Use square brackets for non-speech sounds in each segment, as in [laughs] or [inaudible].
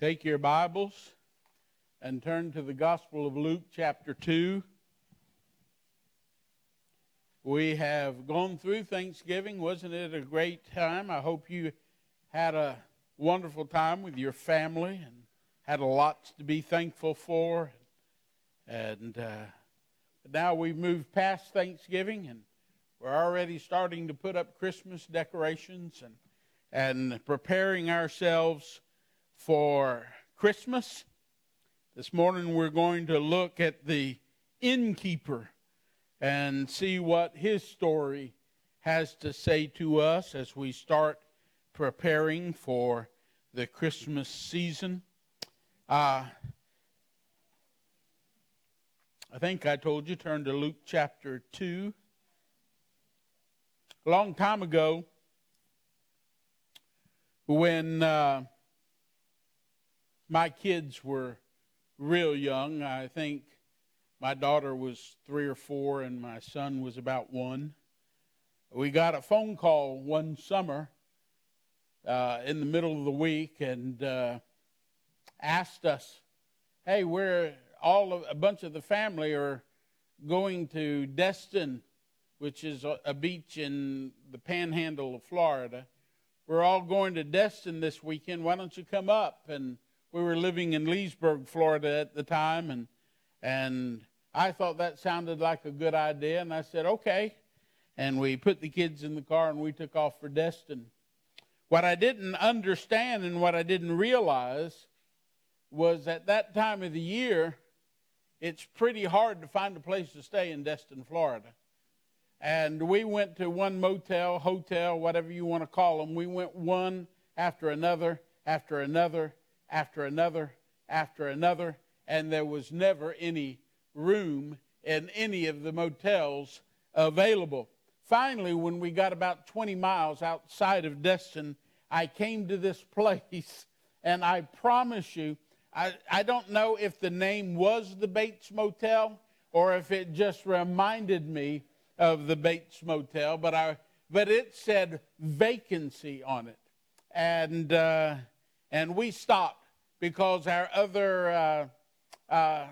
Take your Bibles and turn to the Gospel of Luke, chapter 2. We have gone through Thanksgiving. Wasn't it a great time? I hope you had a wonderful time with your family and had a lot to be thankful for. And uh, now we've moved past Thanksgiving and we're already starting to put up Christmas decorations and, and preparing ourselves for Christmas. This morning we're going to look at the innkeeper and see what his story has to say to us as we start preparing for the Christmas season. Uh, I think I told you, turn to Luke chapter 2. A long time ago, when uh, my kids were real young. I think my daughter was three or four and my son was about one. We got a phone call one summer uh, in the middle of the week and uh, asked us, "Hey, we're all of, a bunch of the family are going to Destin, which is a, a beach in the Panhandle of Florida. We're all going to Destin this weekend. Why don't you come up and?" We were living in Leesburg, Florida at the time, and and I thought that sounded like a good idea, and I said okay, and we put the kids in the car and we took off for Destin. What I didn't understand and what I didn't realize was at that time of the year, it's pretty hard to find a place to stay in Destin, Florida. And we went to one motel, hotel, whatever you want to call them. We went one after another, after another, after another after another, and there was never any room in any of the motels available. Finally, when we got about 20 miles outside of Destin, I came to this [laughs] place, and I promise you, I, I don't know if the name was the Bates Motel or if it just reminded me of the Bates Motel, but I but it said vacancy on it, and uh, and we stopped because our other uh, uh,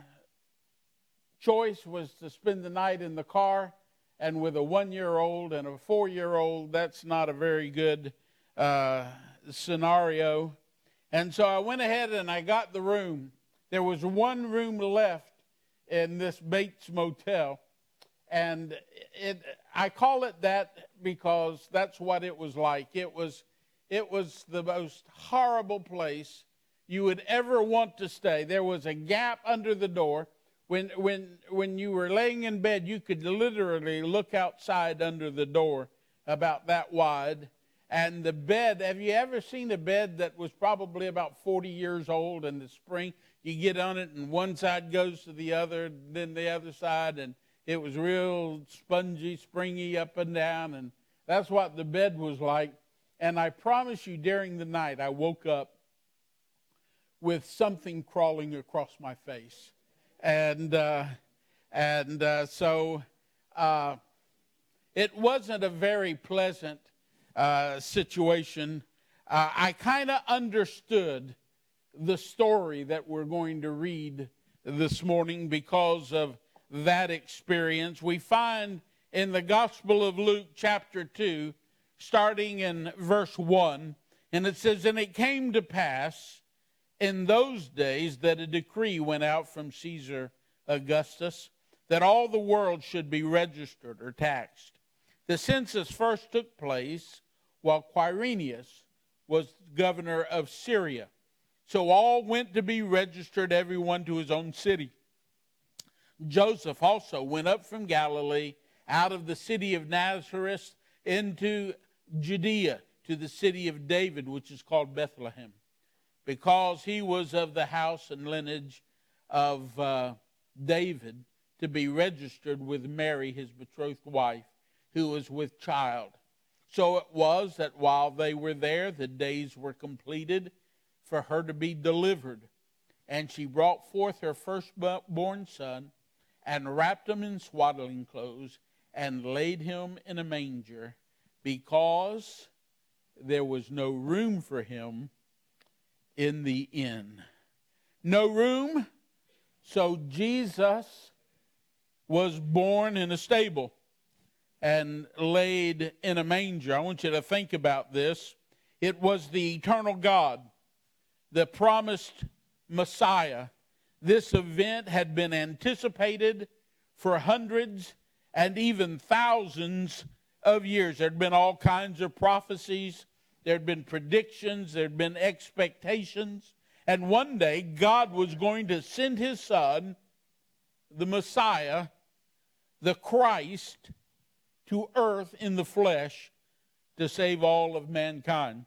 choice was to spend the night in the car. And with a one year old and a four year old, that's not a very good uh, scenario. And so I went ahead and I got the room. There was one room left in this Bates Motel. And it, I call it that because that's what it was like. It was, it was the most horrible place you would ever want to stay. There was a gap under the door. When, when, when you were laying in bed, you could literally look outside under the door about that wide. And the bed, have you ever seen a bed that was probably about 40 years old in the spring? You get on it and one side goes to the other, then the other side, and it was real spongy, springy up and down. And that's what the bed was like. And I promise you, during the night, I woke up with something crawling across my face. And, uh, and uh, so uh, it wasn't a very pleasant uh, situation. Uh, I kind of understood the story that we're going to read this morning because of that experience. We find in the Gospel of Luke, chapter 2, starting in verse 1, and it says, And it came to pass in those days that a decree went out from Caesar Augustus that all the world should be registered or taxed. The census first took place while Quirinius was governor of Syria. So all went to be registered, everyone to his own city. Joseph also went up from Galilee out of the city of Nazareth into Judea to the city of David, which is called Bethlehem because he was of the house and lineage of uh, David to be registered with Mary, his betrothed wife, who was with child. So it was that while they were there, the days were completed for her to be delivered. And she brought forth her firstborn son and wrapped him in swaddling clothes and laid him in a manger because there was no room for him in the inn. No room, so Jesus was born in a stable and laid in a manger. I want you to think about this. It was the eternal God, the promised Messiah. This event had been anticipated for hundreds and even thousands of years. There had been all kinds of prophecies, there had been predictions, there had been expectations. And one day, God was going to send his son, the Messiah, the Christ, to earth in the flesh to save all of mankind.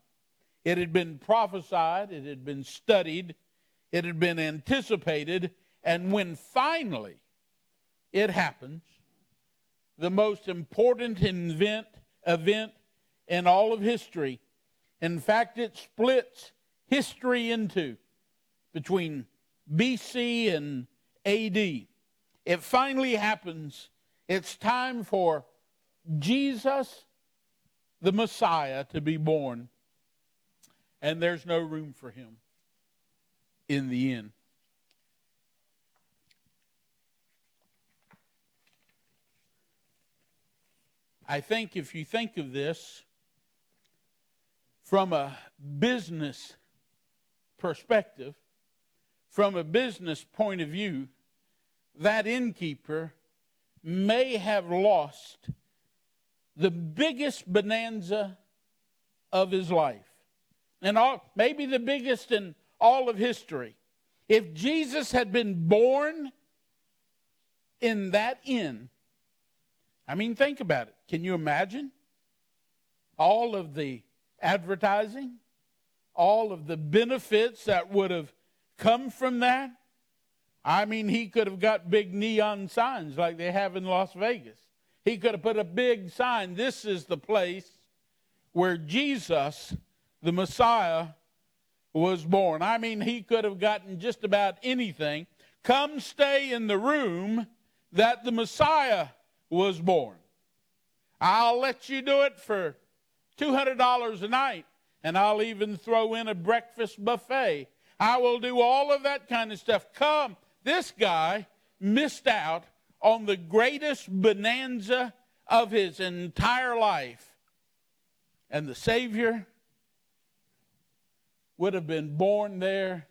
It had been prophesied, it had been studied, it had been anticipated, and when finally it happens, the most important event, event in all of history. In fact, it splits history into between BC and AD. It finally happens. It's time for Jesus, the Messiah, to be born. And there's no room for him in the inn. I think if you think of this from a business perspective, from a business point of view, that innkeeper may have lost the biggest bonanza of his life, and all, maybe the biggest in all of history. If Jesus had been born in that inn, I mean, think about it. Can you imagine all of the advertising, all of the benefits that would have come from that? I mean, he could have got big neon signs like they have in Las Vegas. He could have put a big sign this is the place where Jesus, the Messiah, was born. I mean, he could have gotten just about anything. Come stay in the room that the Messiah was born. I'll let you do it for $200 a night, and I'll even throw in a breakfast buffet. I will do all of that kind of stuff. Come. This guy missed out on the greatest bonanza of his entire life. And the Savior would have been born there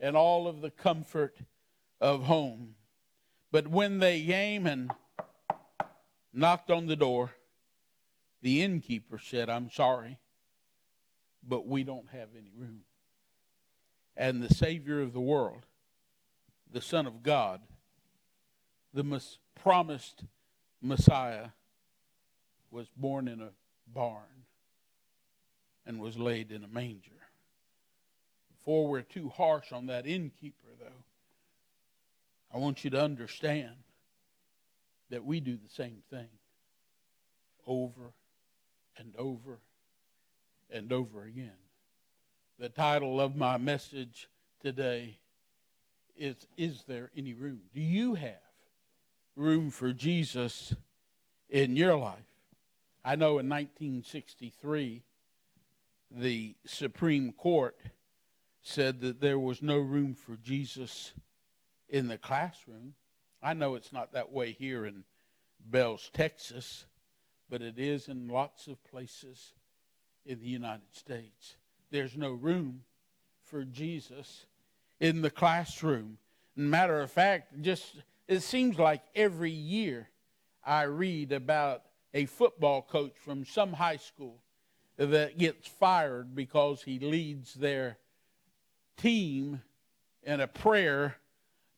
in all of the comfort of home. But when they came and knocked on the door. The innkeeper said, I'm sorry, but we don't have any room. And the Savior of the world, the Son of God, the mis- promised Messiah, was born in a barn and was laid in a manger. Before we're too harsh on that innkeeper, though, I want you to understand that we do the same thing over and over and over again. The title of my message today is Is there any room? Do you have room for Jesus in your life? I know in 1963, the Supreme Court said that there was no room for Jesus in the classroom. I know it's not that way here in Bells, Texas, but it is in lots of places in the United States. There's no room for Jesus in the classroom. Matter of fact, just it seems like every year I read about a football coach from some high school that gets fired because he leads their team in a prayer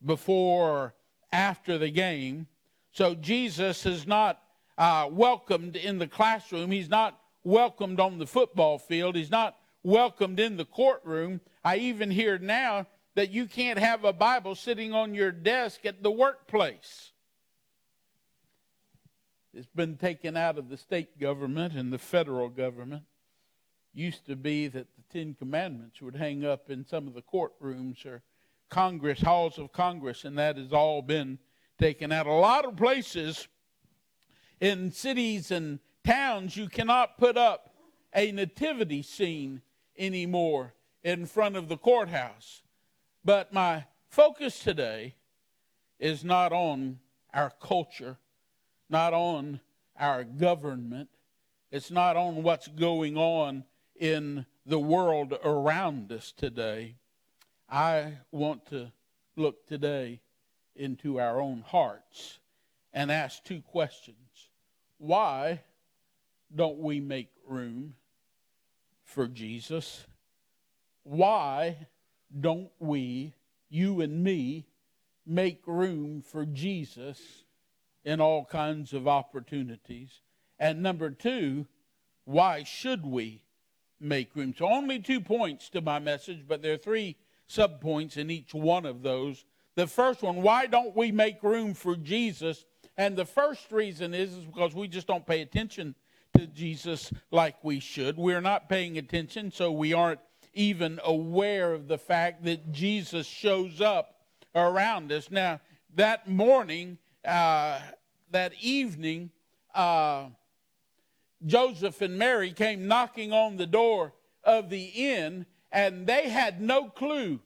before after the game. So Jesus is not uh, welcomed in the classroom. He's not welcomed on the football field. He's not welcomed in the courtroom. I even hear now that you can't have a Bible sitting on your desk at the workplace. It's been taken out of the state government and the federal government. Used to be that the Ten Commandments would hang up in some of the courtrooms or Congress, halls of Congress, and that has all been taken out. A lot of places in cities and towns, you cannot put up a nativity scene anymore in front of the courthouse. But my focus today is not on our culture, not on our government, it's not on what's going on in the world around us today. I want to look today into our own hearts and ask two questions. Why don't we make room for Jesus? Why don't we, you and me, make room for Jesus in all kinds of opportunities? And number two, why should we make room? So, only two points to my message, but there are three subpoints in each one of those. The first one, why don't we make room for Jesus? And the first reason is, is because we just don't pay attention to Jesus like we should. We're not paying attention, so we aren't even aware of the fact that Jesus shows up around us. Now, that morning, uh, that evening, uh, Joseph and Mary came knocking on the door of the inn, and they had no clue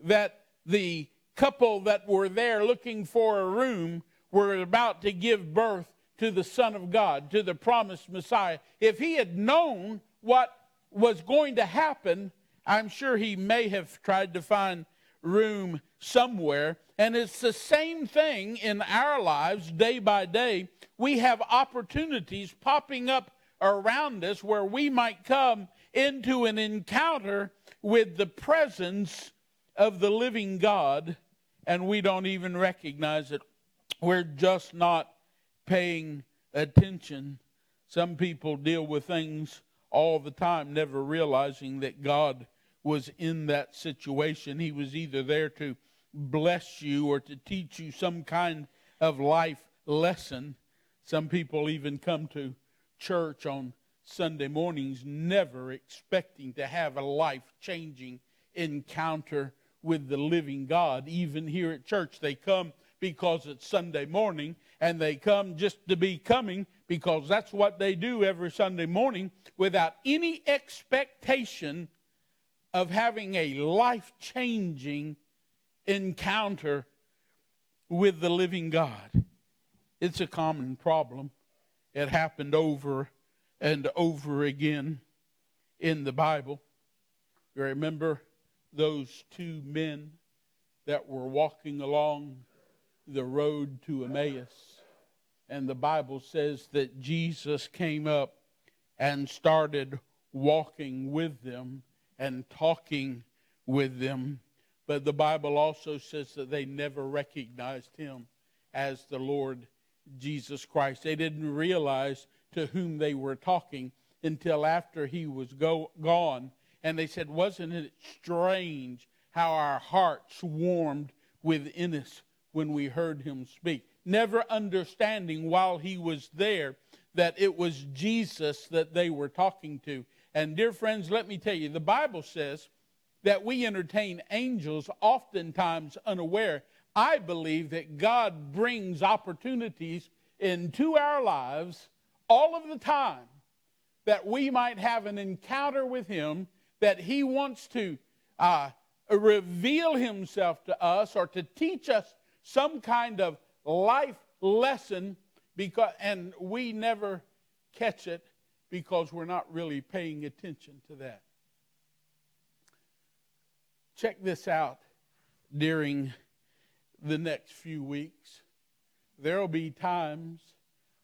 that the couple that were there looking for a room were about to give birth to the Son of God, to the promised Messiah. If he had known what was going to happen, I'm sure he may have tried to find room somewhere. And it's the same thing in our lives day by day. We have opportunities popping up around us where we might come into an encounter with the presence of the living God and we don't even recognize it. We're just not paying attention. Some people deal with things all the time, never realizing that God was in that situation. He was either there to bless you or to teach you some kind of life lesson. Some people even come to church on Sunday mornings, never expecting to have a life changing encounter with the living God. Even here at church, they come because it's Sunday morning, and they come just to be coming because that's what they do every Sunday morning without any expectation of having a life changing encounter with the living God. It's a common problem. It happened over and over again in the Bible. You remember those two men that were walking along the road to Emmaus. And the Bible says that Jesus came up and started walking with them and talking with them. But the Bible also says that they never recognized him as the Lord Jesus Christ. They didn't realize to whom they were talking until after he was go- gone. And they said, Wasn't it strange how our hearts warmed within us when we heard him speak, never understanding while he was there that it was Jesus that they were talking to. And, dear friends, let me tell you, the Bible says that we entertain angels oftentimes unaware. I believe that God brings opportunities into our lives all of the time that we might have an encounter with Him, that He wants to uh, reveal Himself to us or to teach us some kind of life lesson because and we never catch it because we're not really paying attention to that. Check this out during the next few weeks. There'll be times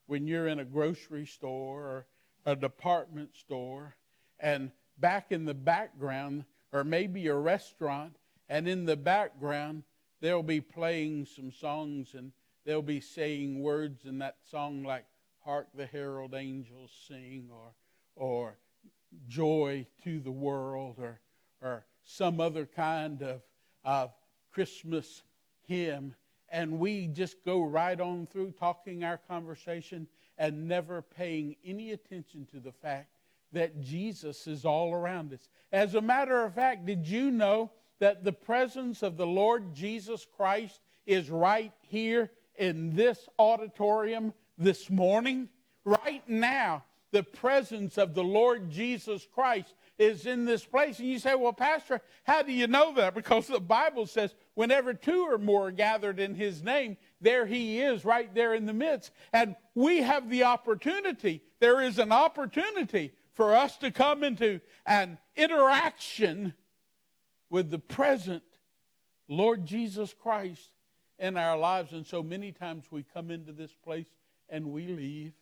when you're in a grocery store or a department store and back in the background or maybe a restaurant and in the background they'll be playing some songs and they'll be saying words in that song like hark the herald angels sing or or joy to the world or or some other kind of of christmas hymn and we just go right on through talking our conversation and never paying any attention to the fact that Jesus is all around us. As a matter of fact, did you know that the presence of the Lord Jesus Christ is right here in this auditorium this morning. Right now, the presence of the Lord Jesus Christ is in this place. And you say, Well, Pastor, how do you know that? Because the Bible says, whenever two or more are gathered in his name, there he is right there in the midst. And we have the opportunity. There is an opportunity for us to come into an interaction with the present Lord Jesus Christ in our lives. And so many times we come into this place and we leave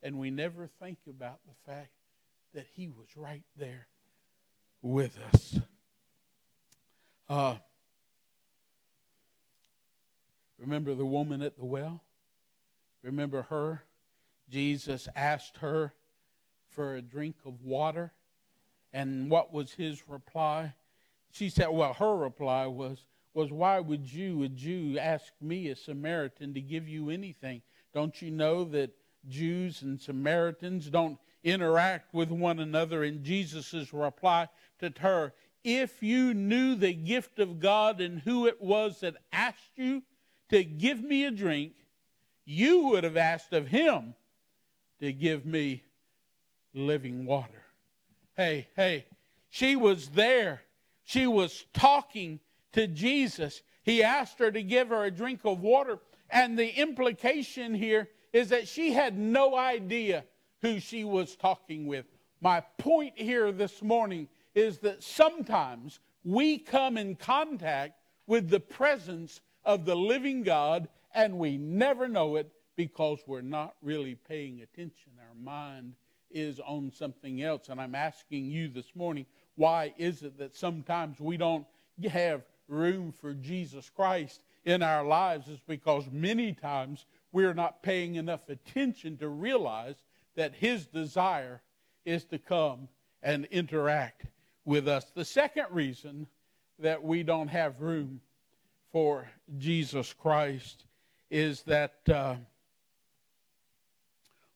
and we never think about the fact that he was right there with us. Uh, remember the woman at the well? Remember her? Jesus asked her for a drink of water. And what was his reply? She said, well, her reply was, was why would you, a Jew, ask me, a Samaritan, to give you anything? Don't you know that Jews and Samaritans don't interact with one another? And Jesus' reply to her, if you knew the gift of God and who it was that asked you to give me a drink, you would have asked of him to give me living water. Hey, hey, she was there. She was talking to Jesus. He asked her to give her a drink of water. And the implication here is that she had no idea who she was talking with. My point here this morning is that sometimes we come in contact with the presence of the living God and we never know it because we're not really paying attention. Our mind is on something else. And I'm asking you this morning, why is it that sometimes we don't have room for Jesus Christ in our lives? Is because many times we're not paying enough attention to realize that His desire is to come and interact with us. The second reason that we don't have room for Jesus Christ is that uh,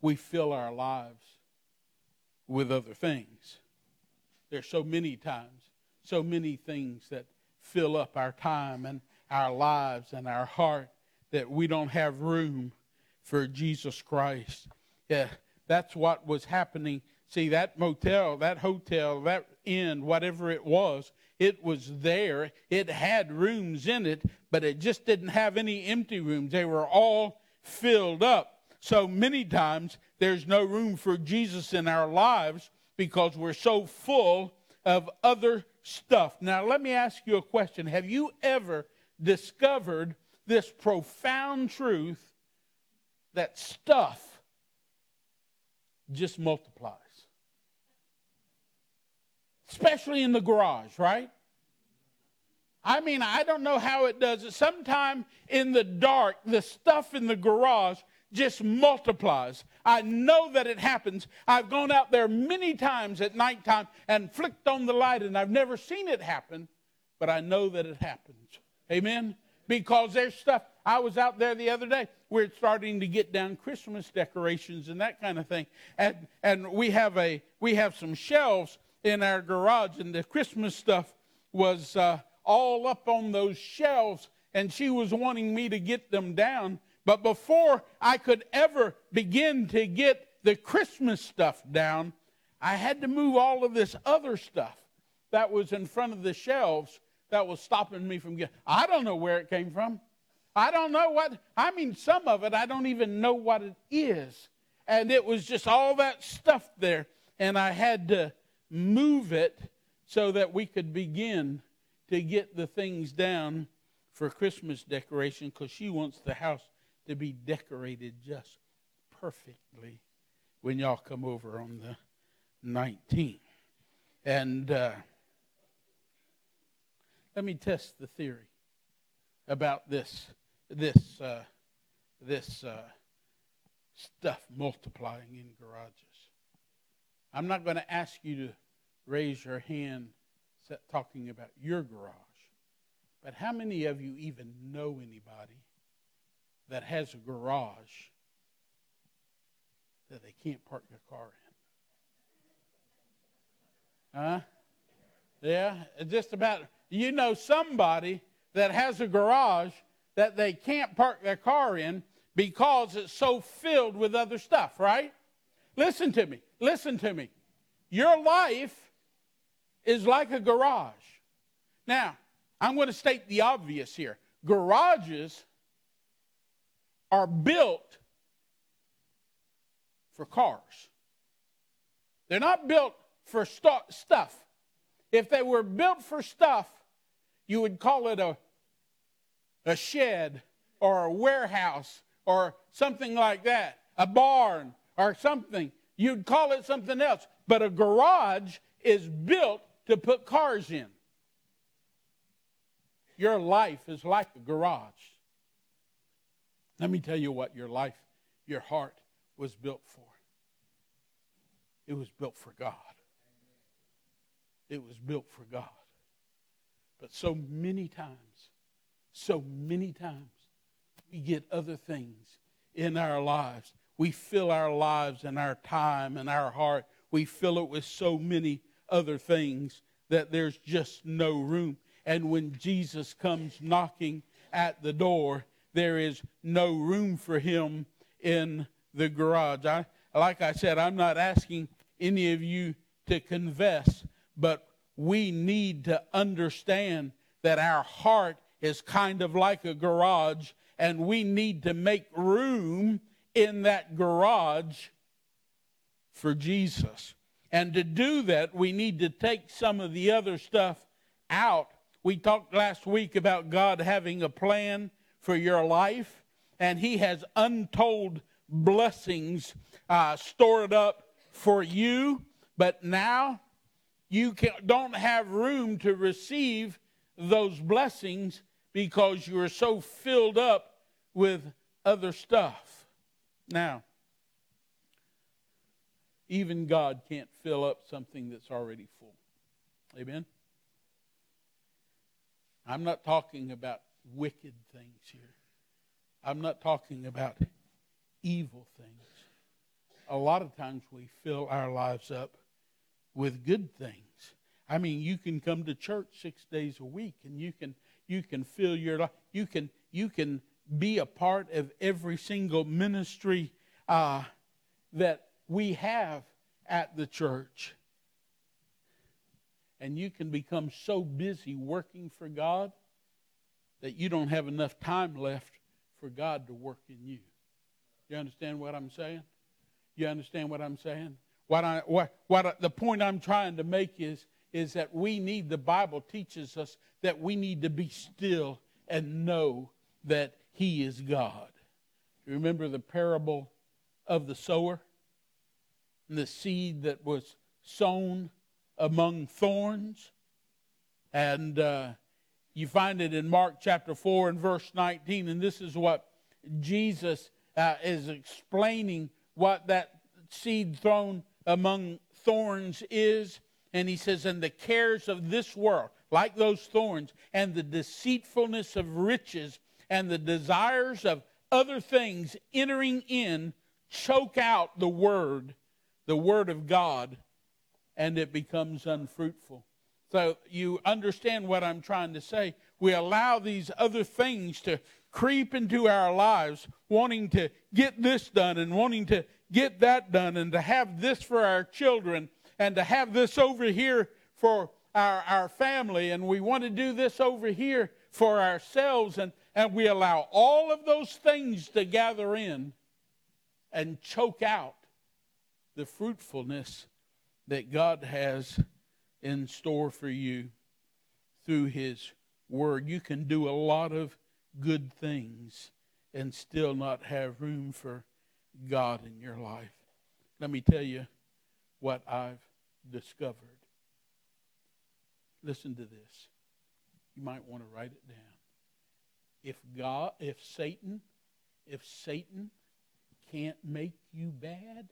we fill our lives with other things. There's so many times, so many things that fill up our time and our lives and our heart that we don't have room for Jesus Christ. Yeah, that's what was happening. See, that motel, that hotel, that inn, whatever it was, it was there. It had rooms in it, but it just didn't have any empty rooms. They were all filled up. So many times there's no room for Jesus in our lives because we're so full of other stuff. Now, let me ask you a question. Have you ever discovered this profound truth that stuff just multiplies? Especially in the garage, right? I mean, I don't know how it does it. Sometime in the dark, the stuff in the garage just multiplies. I know that it happens. I've gone out there many times at nighttime and flicked on the light, and I've never seen it happen, but I know that it happens. Amen? Because there's stuff. I was out there the other day. We're starting to get down Christmas decorations and that kind of thing. And, and we, have a, we have some shelves in our garage, and the Christmas stuff was uh, all up on those shelves, and she was wanting me to get them down but before I could ever begin to get the Christmas stuff down, I had to move all of this other stuff that was in front of the shelves that was stopping me from getting. I don't know where it came from. I don't know what, I mean, some of it, I don't even know what it is. And it was just all that stuff there. And I had to move it so that we could begin to get the things down for Christmas decoration because she wants the house to be decorated just perfectly when y'all come over on the 19th. And uh, let me test the theory about this this uh, this uh, stuff multiplying in garages. I'm not going to ask you to raise your hand talking about your garage, but how many of you even know anybody that has a garage that they can't park their car in. Huh? Yeah, just about. You know somebody that has a garage that they can't park their car in because it's so filled with other stuff, right? Listen to me. Listen to me. Your life is like a garage. Now, I'm going to state the obvious here. Garages are built for cars. They're not built for st- stuff. If they were built for stuff, you would call it a, a shed or a warehouse or something like that, a barn or something. You'd call it something else. But a garage is built to put cars in. Your life is like a garage. Let me tell you what your life, your heart was built for. It was built for God. It was built for God. But so many times, so many times, we get other things in our lives. We fill our lives and our time and our heart, we fill it with so many other things that there's just no room. And when Jesus comes knocking at the door, there is no room for him in the garage. I, like I said, I'm not asking any of you to confess, but we need to understand that our heart is kind of like a garage, and we need to make room in that garage for Jesus. And to do that, we need to take some of the other stuff out. We talked last week about God having a plan for your life, and He has untold blessings uh, stored up for you, but now you can, don't have room to receive those blessings because you are so filled up with other stuff. Now, even God can't fill up something that's already full. Amen? I'm not talking about wicked things here. I'm not talking about evil things. A lot of times we fill our lives up with good things. I mean, you can come to church six days a week, and you can you can fill your life. You can you can be a part of every single ministry uh, that we have at the church, and you can become so busy working for God that you don't have enough time left for God to work in you. You understand what I'm saying? You understand what I'm saying? What I what what I, the point I'm trying to make is is that we need the Bible teaches us that we need to be still and know that he is God. Remember the parable of the sower and the seed that was sown among thorns and uh, you find it in Mark chapter 4 and verse 19, and this is what Jesus uh, is explaining what that seed thrown among thorns is. And he says, And the cares of this world, like those thorns, and the deceitfulness of riches, and the desires of other things entering in, choke out the word, the word of God, and it becomes unfruitful. So you understand what I'm trying to say. We allow these other things to creep into our lives, wanting to get this done and wanting to get that done and to have this for our children and to have this over here for our, our family and we want to do this over here for ourselves and, and we allow all of those things to gather in and choke out the fruitfulness that God has in store for you through His Word. You can do a lot of good things and still not have room for God in your life. Let me tell you what I've discovered. Listen to this. You might want to write it down. If God, if Satan, if Satan can't make you bad,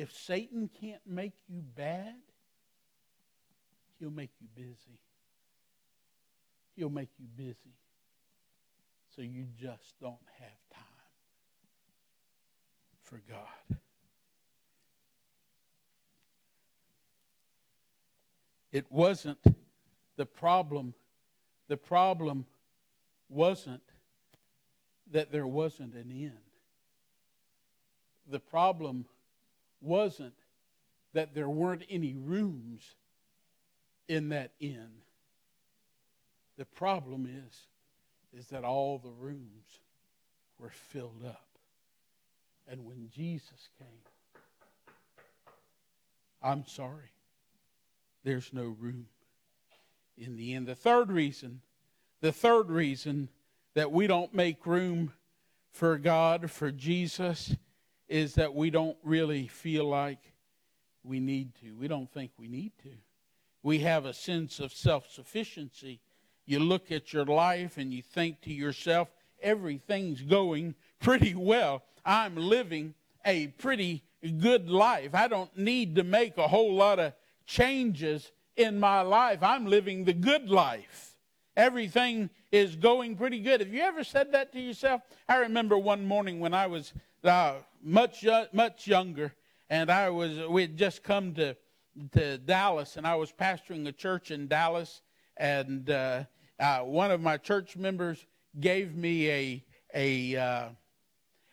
If Satan can't make you bad, he'll make you busy. He'll make you busy. So you just don't have time for God. It wasn't the problem. The problem wasn't that there wasn't an end. The problem wasn't that there weren't any rooms in that inn. The problem is, is that all the rooms were filled up. And when Jesus came, I'm sorry, there's no room in the inn. The third reason, the third reason that we don't make room for God, for Jesus, is that we don't really feel like we need to. We don't think we need to. We have a sense of self sufficiency. You look at your life and you think to yourself, everything's going pretty well. I'm living a pretty good life. I don't need to make a whole lot of changes in my life. I'm living the good life. Everything is going pretty good. Have you ever said that to yourself? I remember one morning when I was uh, much much younger, and I was we had just come to to Dallas, and I was pastoring a church in Dallas, and uh, uh, one of my church members gave me a a uh,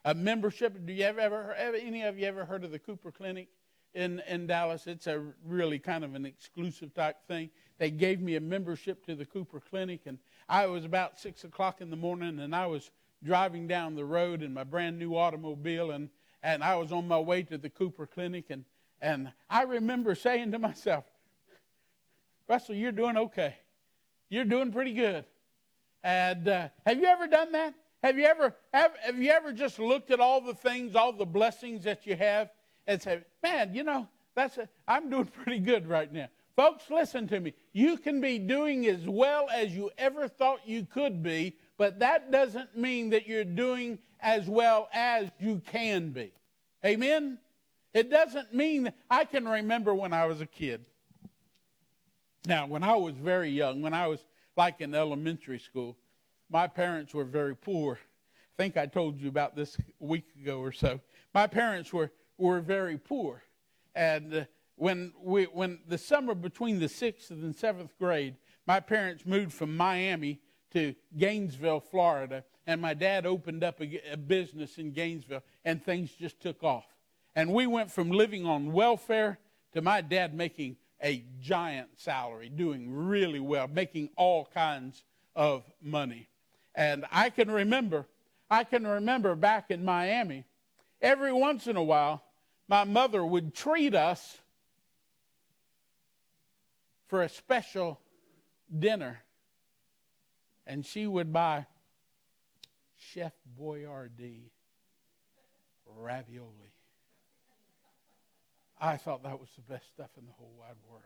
a membership. Do you ever, ever ever any of you ever heard of the Cooper Clinic in in Dallas? It's a really kind of an exclusive type thing. They gave me a membership to the Cooper Clinic, and I was about six o'clock in the morning, and I was driving down the road in my brand new automobile, and and I was on my way to the Cooper Clinic, and and I remember saying to myself, Russell, you're doing okay. You're doing pretty good. And uh, have you ever done that? Have you ever have, have you ever just looked at all the things, all the blessings that you have, and said, "Man, you know, that's a, I'm doing [laughs] pretty good right now." Folks, listen to me. You can be doing as well as you ever thought you could be, but that doesn't mean that you're doing as well as you can be. Amen? It doesn't mean I can remember when I was a kid. Now, when I was very young, when I was like in elementary school, my parents were very poor. I think I told you about this a week ago or so. My parents were, were very poor. And uh, when, we, when the summer between the sixth and seventh grade, my parents moved from Miami to Gainesville, Florida, and my dad opened up a, a business in Gainesville, and things just took off. And we went from living on welfare to my dad making a giant salary, doing really well, making all kinds of money. And I can remember, I can remember back in Miami, every once in a while, my mother would treat us for a special dinner and she would buy Chef Boyardee ravioli. I thought that was the best stuff in the whole wide world.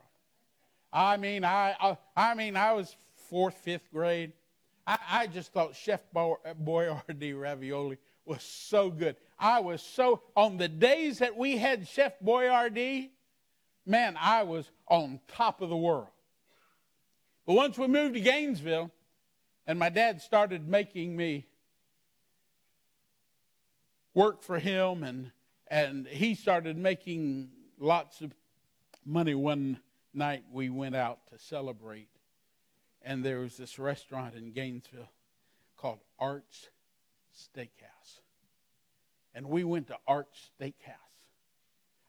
I mean, I, I, I mean, I was fourth, fifth grade. I, I just thought Chef Boyardee ravioli was so good. I was so on the days that we had Chef Boyardee, man, I was on top of the world. But once we moved to Gainesville, and my dad started making me work for him, and, and he started making lots of money. One night we went out to celebrate, and there was this restaurant in Gainesville called Art's Steakhouse. And we went to Art's Steakhouse.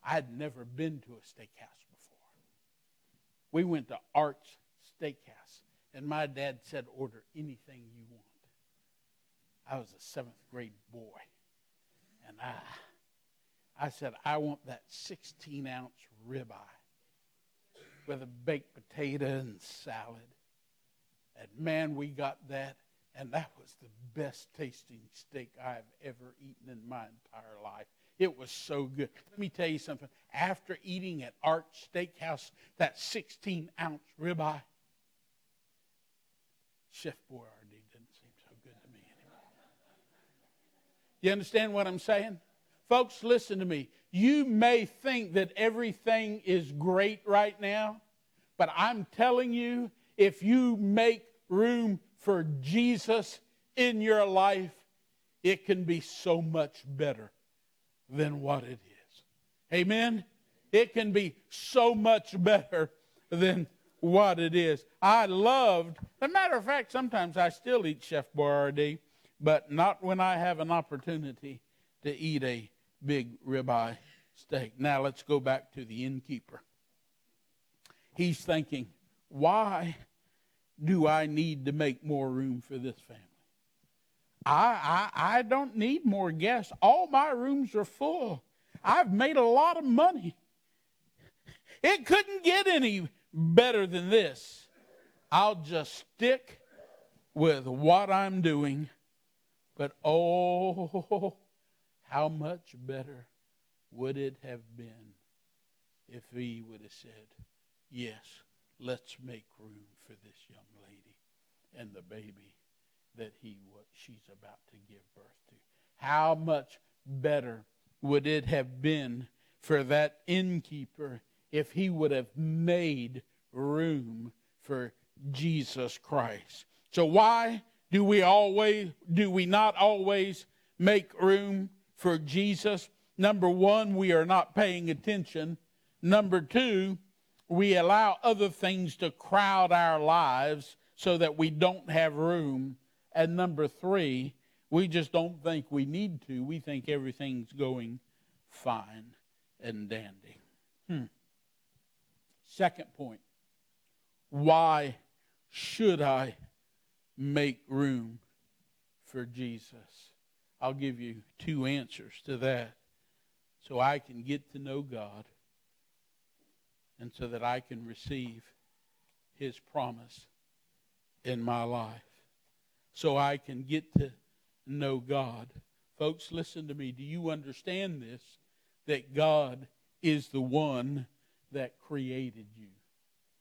I had never been to a steakhouse before. We went to Art's Steakhouse. And my dad said, Order anything you want. I was a seventh grade boy. And I, I said, I want that 16 ounce ribeye with a baked potato and salad. And man, we got that. And that was the best tasting steak I've ever eaten in my entire life. It was so good. Let me tell you something. After eating at Art Steakhouse, that 16 ounce ribeye, Chef Boyardee didn't seem so good to me anymore. You understand what I'm saying? Folks, listen to me. You may think that everything is great right now, but I'm telling you, if you make room for Jesus in your life, it can be so much better than what it is. Amen? It can be so much better than what it is. I loved, as a matter of fact, sometimes I still eat Chef Boyardee, but not when I have an opportunity to eat a big ribeye steak. Now let's go back to the innkeeper. He's thinking, why do I need to make more room for this family? I, I, I don't need more guests. All my rooms are full. I've made a lot of money. It couldn't get any better than this. I'll just stick with what I'm doing. But oh, how much better would it have been if he would have said, Yes, let's make room for this young lady and the baby that he she's about to give birth to. How much better would it have been for that innkeeper if he would have made room for Jesus Christ? So why do we always do we not always make room for Jesus? Number 1, we are not paying attention. Number 2, we allow other things to crowd our lives so that we don't have room. And number three, we just don't think we need to. We think everything's going fine and dandy. Hmm. Second point why should I make room for Jesus? I'll give you two answers to that so I can get to know God and so that I can receive his promise in my life. So I can get to know God. Folks, listen to me. Do you understand this? That God is the one that created you.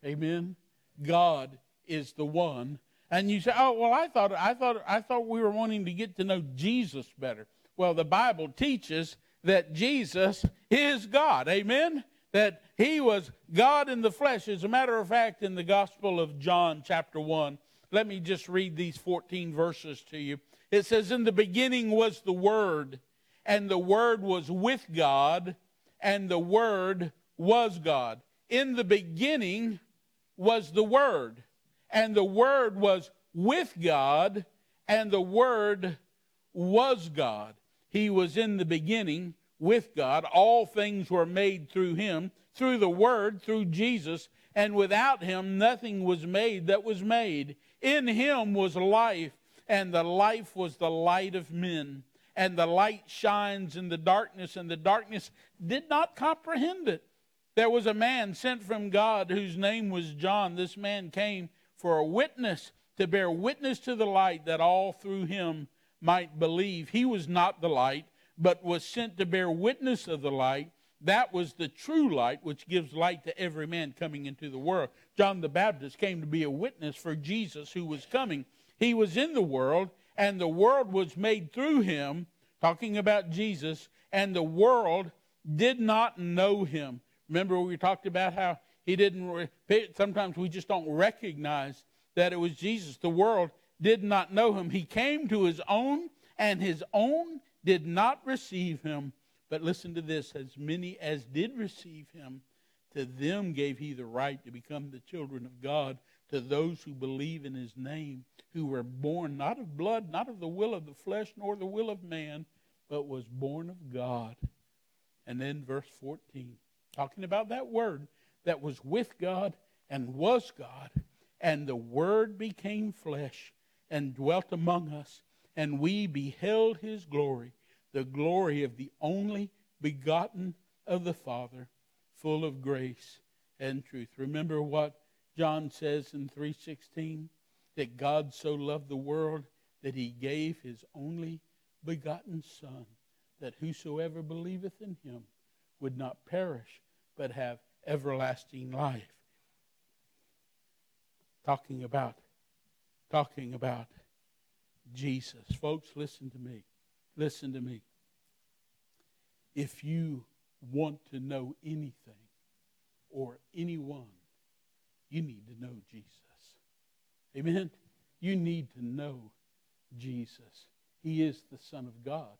Amen. God is the one. And you say, "Oh, well, I thought I thought I thought we were wanting to get to know Jesus better." Well, the Bible teaches that Jesus is God. Amen that he was God in the flesh. As a matter of fact, in the Gospel of John, chapter 1, let me just read these 14 verses to you. It says, In the beginning was the Word, and the Word was with God, and the Word was God. In the beginning was the Word, and the Word was with God, and the Word was God. He was in the beginning with God. All things were made through him, through the Word, through Jesus, and without him nothing was made that was made. In him was life, and the life was the light of men. And the light shines in the darkness, and the darkness did not comprehend it. There was a man sent from God whose name was John. This man came for a witness, to bear witness to the light, that all through him might believe. He was not the light but was sent to bear witness of the light. That was the true light, which gives light to every man coming into the world. John the Baptist came to be a witness for Jesus who was coming. He was in the world, and the world was made through him, talking about Jesus, and the world did not know him. Remember, we talked about how he didn't, sometimes we just don't recognize that it was Jesus. The world did not know him. He came to his own, and his own did not receive him. But listen to this as many as did receive him, to them gave he the right to become the children of God, to those who believe in his name, who were born not of blood, not of the will of the flesh, nor the will of man, but was born of God. And then verse 14, talking about that word that was with God and was God, and the word became flesh and dwelt among us and we beheld his glory, the glory of the only begotten of the Father, full of grace and truth. Remember what John says in 3:16 that God so loved the world that he gave his only begotten son that whosoever believeth in him would not perish but have everlasting life. Talking about talking about Jesus. Folks, listen to me. Listen to me. If you want to know anything or anyone, you need to know Jesus. Amen? You need to know Jesus. He is the Son of God,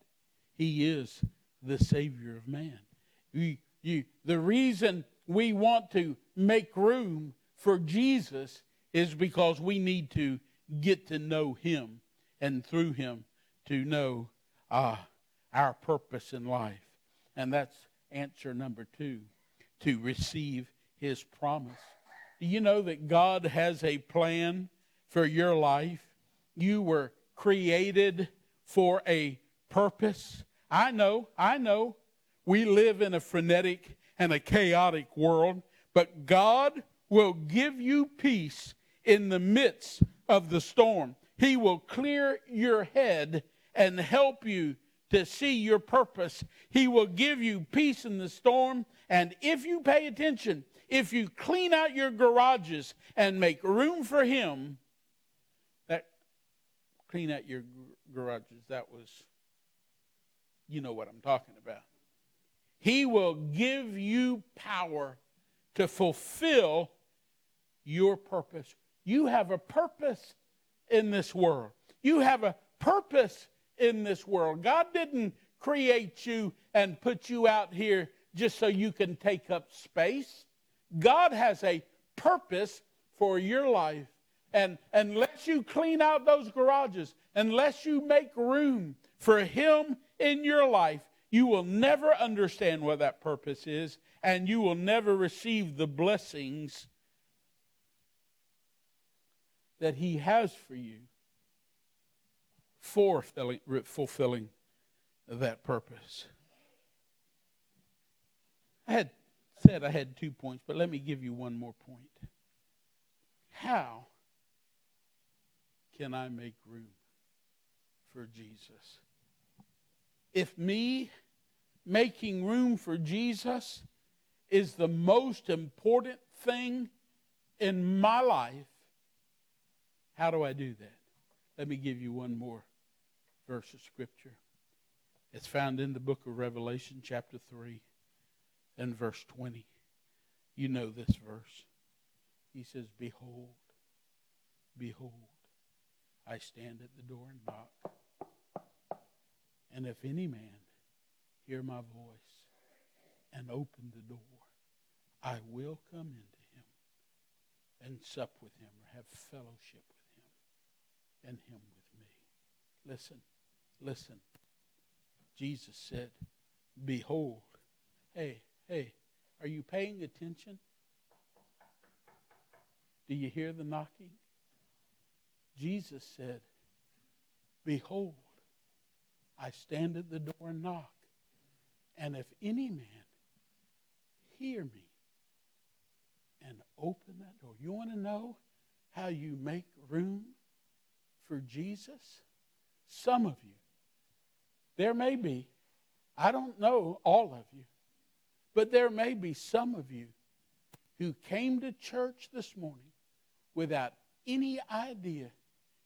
He is the Savior of man. You, you, the reason we want to make room for Jesus is because we need to get to know Him and through him to know uh, our purpose in life. And that's answer number two to receive his promise. Do you know that God has a plan for your life? You were created for a purpose. I know, I know. We live in a frenetic and a chaotic world, but God will give you peace in the midst of the storm. He will clear your head and help you to see your purpose. He will give you peace in the storm. And if you pay attention, if you clean out your garages and make room for Him, that clean out your garages, that was, you know what I'm talking about. He will give you power to fulfill your purpose. You have a purpose in this world. You have a purpose in this world. God didn't create you and put you out here just so you can take up space. God has a purpose for your life. And unless you clean out those garages, unless you make room for Him in your life, you will never understand what that purpose is, and you will never receive the blessings that He has for you for fulfilling that purpose. I had said I had two points, but let me give you one more point. How can I make room for Jesus? If me making room for Jesus is the most important thing in my life, how do I do that? Let me give you one more verse of Scripture. It's found in the book of Revelation, chapter 3, and verse 20. You know this verse. He says, Behold, behold, I stand at the door and knock. And if any man hear my voice and open the door, I will come into him and sup with him or have fellowship with him and him with me. Listen, listen. Jesus said, Behold. Hey, hey, are you paying attention? Do you hear the knocking? Jesus said, Behold, I stand at the door and knock. And if any man hear me and open that door, you want to know how you make room for Jesus? Some of you, there may be, I don't know all of you, but there may be some of you who came to church this morning without any idea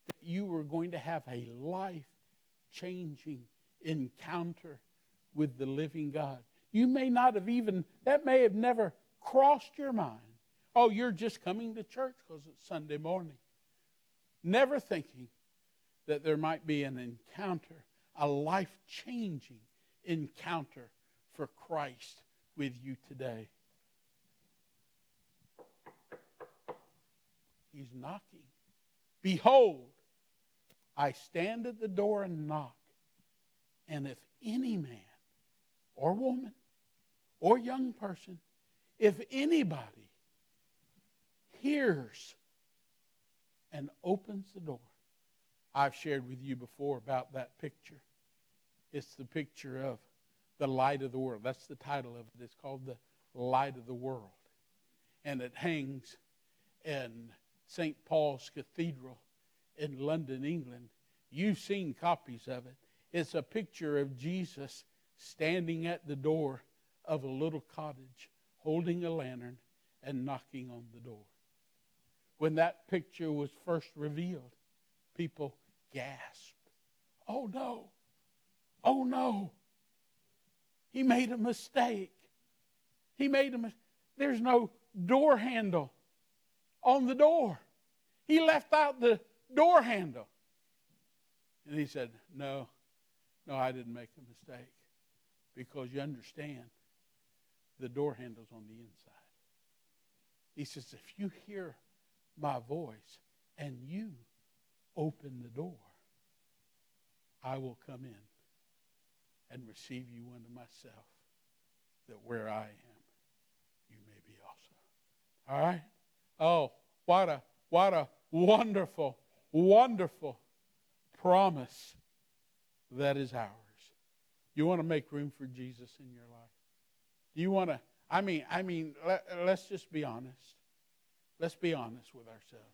that you were going to have a life changing encounter with the living God. You may not have even, that may have never crossed your mind. Oh, you're just coming to church because it's Sunday morning. Never thinking that there might be an encounter, a life changing encounter for Christ with you today. He's knocking. Behold, I stand at the door and knock. And if any man or woman or young person, if anybody hears and opens the door, I've shared with you before about that picture. It's the picture of the light of the world. That's the title of it. It's called the light of the world. And it hangs in St. Paul's Cathedral in London, England. You've seen copies of it. It's a picture of Jesus standing at the door of a little cottage, holding a lantern and knocking on the door. When that picture was first revealed, people gasped. Oh no! Oh no! He made a mistake. He made a mistake. There's no door handle on the door. He left out the door handle. And he said, No, no, I didn't make a mistake. Because you understand, the door handle's on the inside. He says, If you hear my voice and you open the door, I will come in and receive you unto myself. that where I am, you may be also. All right? Oh, what a what a wonderful, wonderful promise that is ours. You want to make room for Jesus in your life? Do you want to I mean, I mean, let, let's just be honest. Let's be honest with ourselves.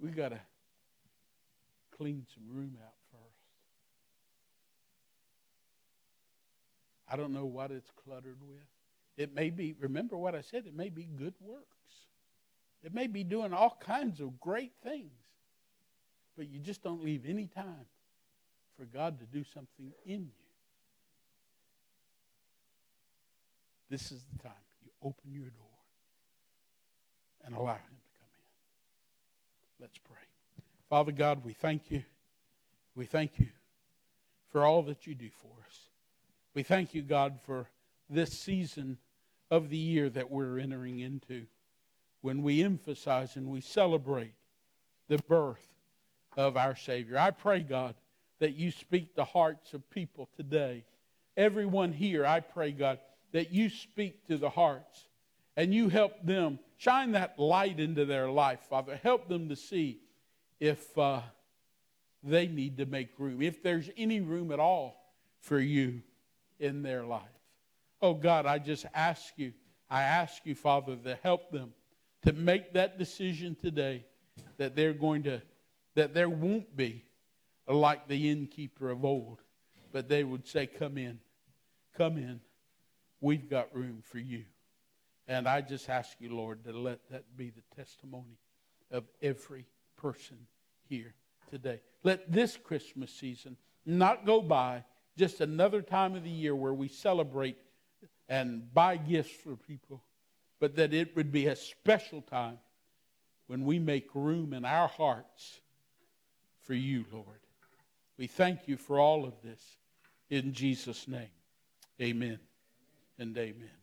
We got to clean some room out first. I don't know what it's cluttered with. It may be, remember what I said, it may be good works. It may be doing all kinds of great things, but you just don't leave any time for God to do something in you. This is the time you open your door and allow Him to come in. Let's pray. Father God, we thank you. We thank you for all that you do for us. We thank you, God, for this season of the year that we're entering into when we emphasize and we celebrate the birth of our Savior. I pray, God, that you speak the hearts of people today. Everyone here, I pray, God, that you speak to the hearts and you help them shine that light into their life, Father. Help them to see if uh, they need to make room, if there's any room at all for you in their life. Oh God, I just ask you, I ask you, Father, to help them to make that decision today that they're going to, that there won't be like the innkeeper of old, but they would say, Come in, come in we've got room for you. And I just ask you, Lord, to let that be the testimony of every person here today. Let this Christmas season not go by just another time of the year where we celebrate and buy gifts for people, but that it would be a special time when we make room in our hearts for you, Lord. We thank you for all of this in Jesus' name. Amen and amen.